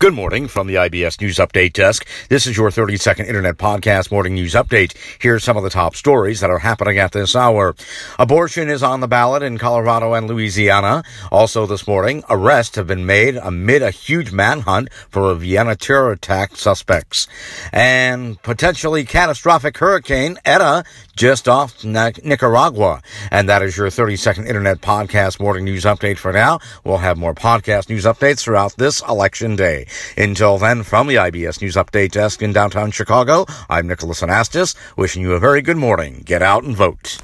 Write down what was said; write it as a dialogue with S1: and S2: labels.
S1: Good morning from the IBS News Update Desk. This is your 30 second Internet Podcast Morning News Update. Here's some of the top stories that are happening at this hour. Abortion is on the ballot in Colorado and Louisiana. Also this morning, arrests have been made amid a huge manhunt for a Vienna terror attack suspects. And potentially catastrophic hurricane Eta just off Nicaragua. And that is your 30 second Internet Podcast Morning News Update for now. We'll have more podcast news updates throughout this election day. Until then, from the IBS News Update Desk in downtown Chicago, I'm Nicholas Anastas, wishing you a very good morning. Get out and vote.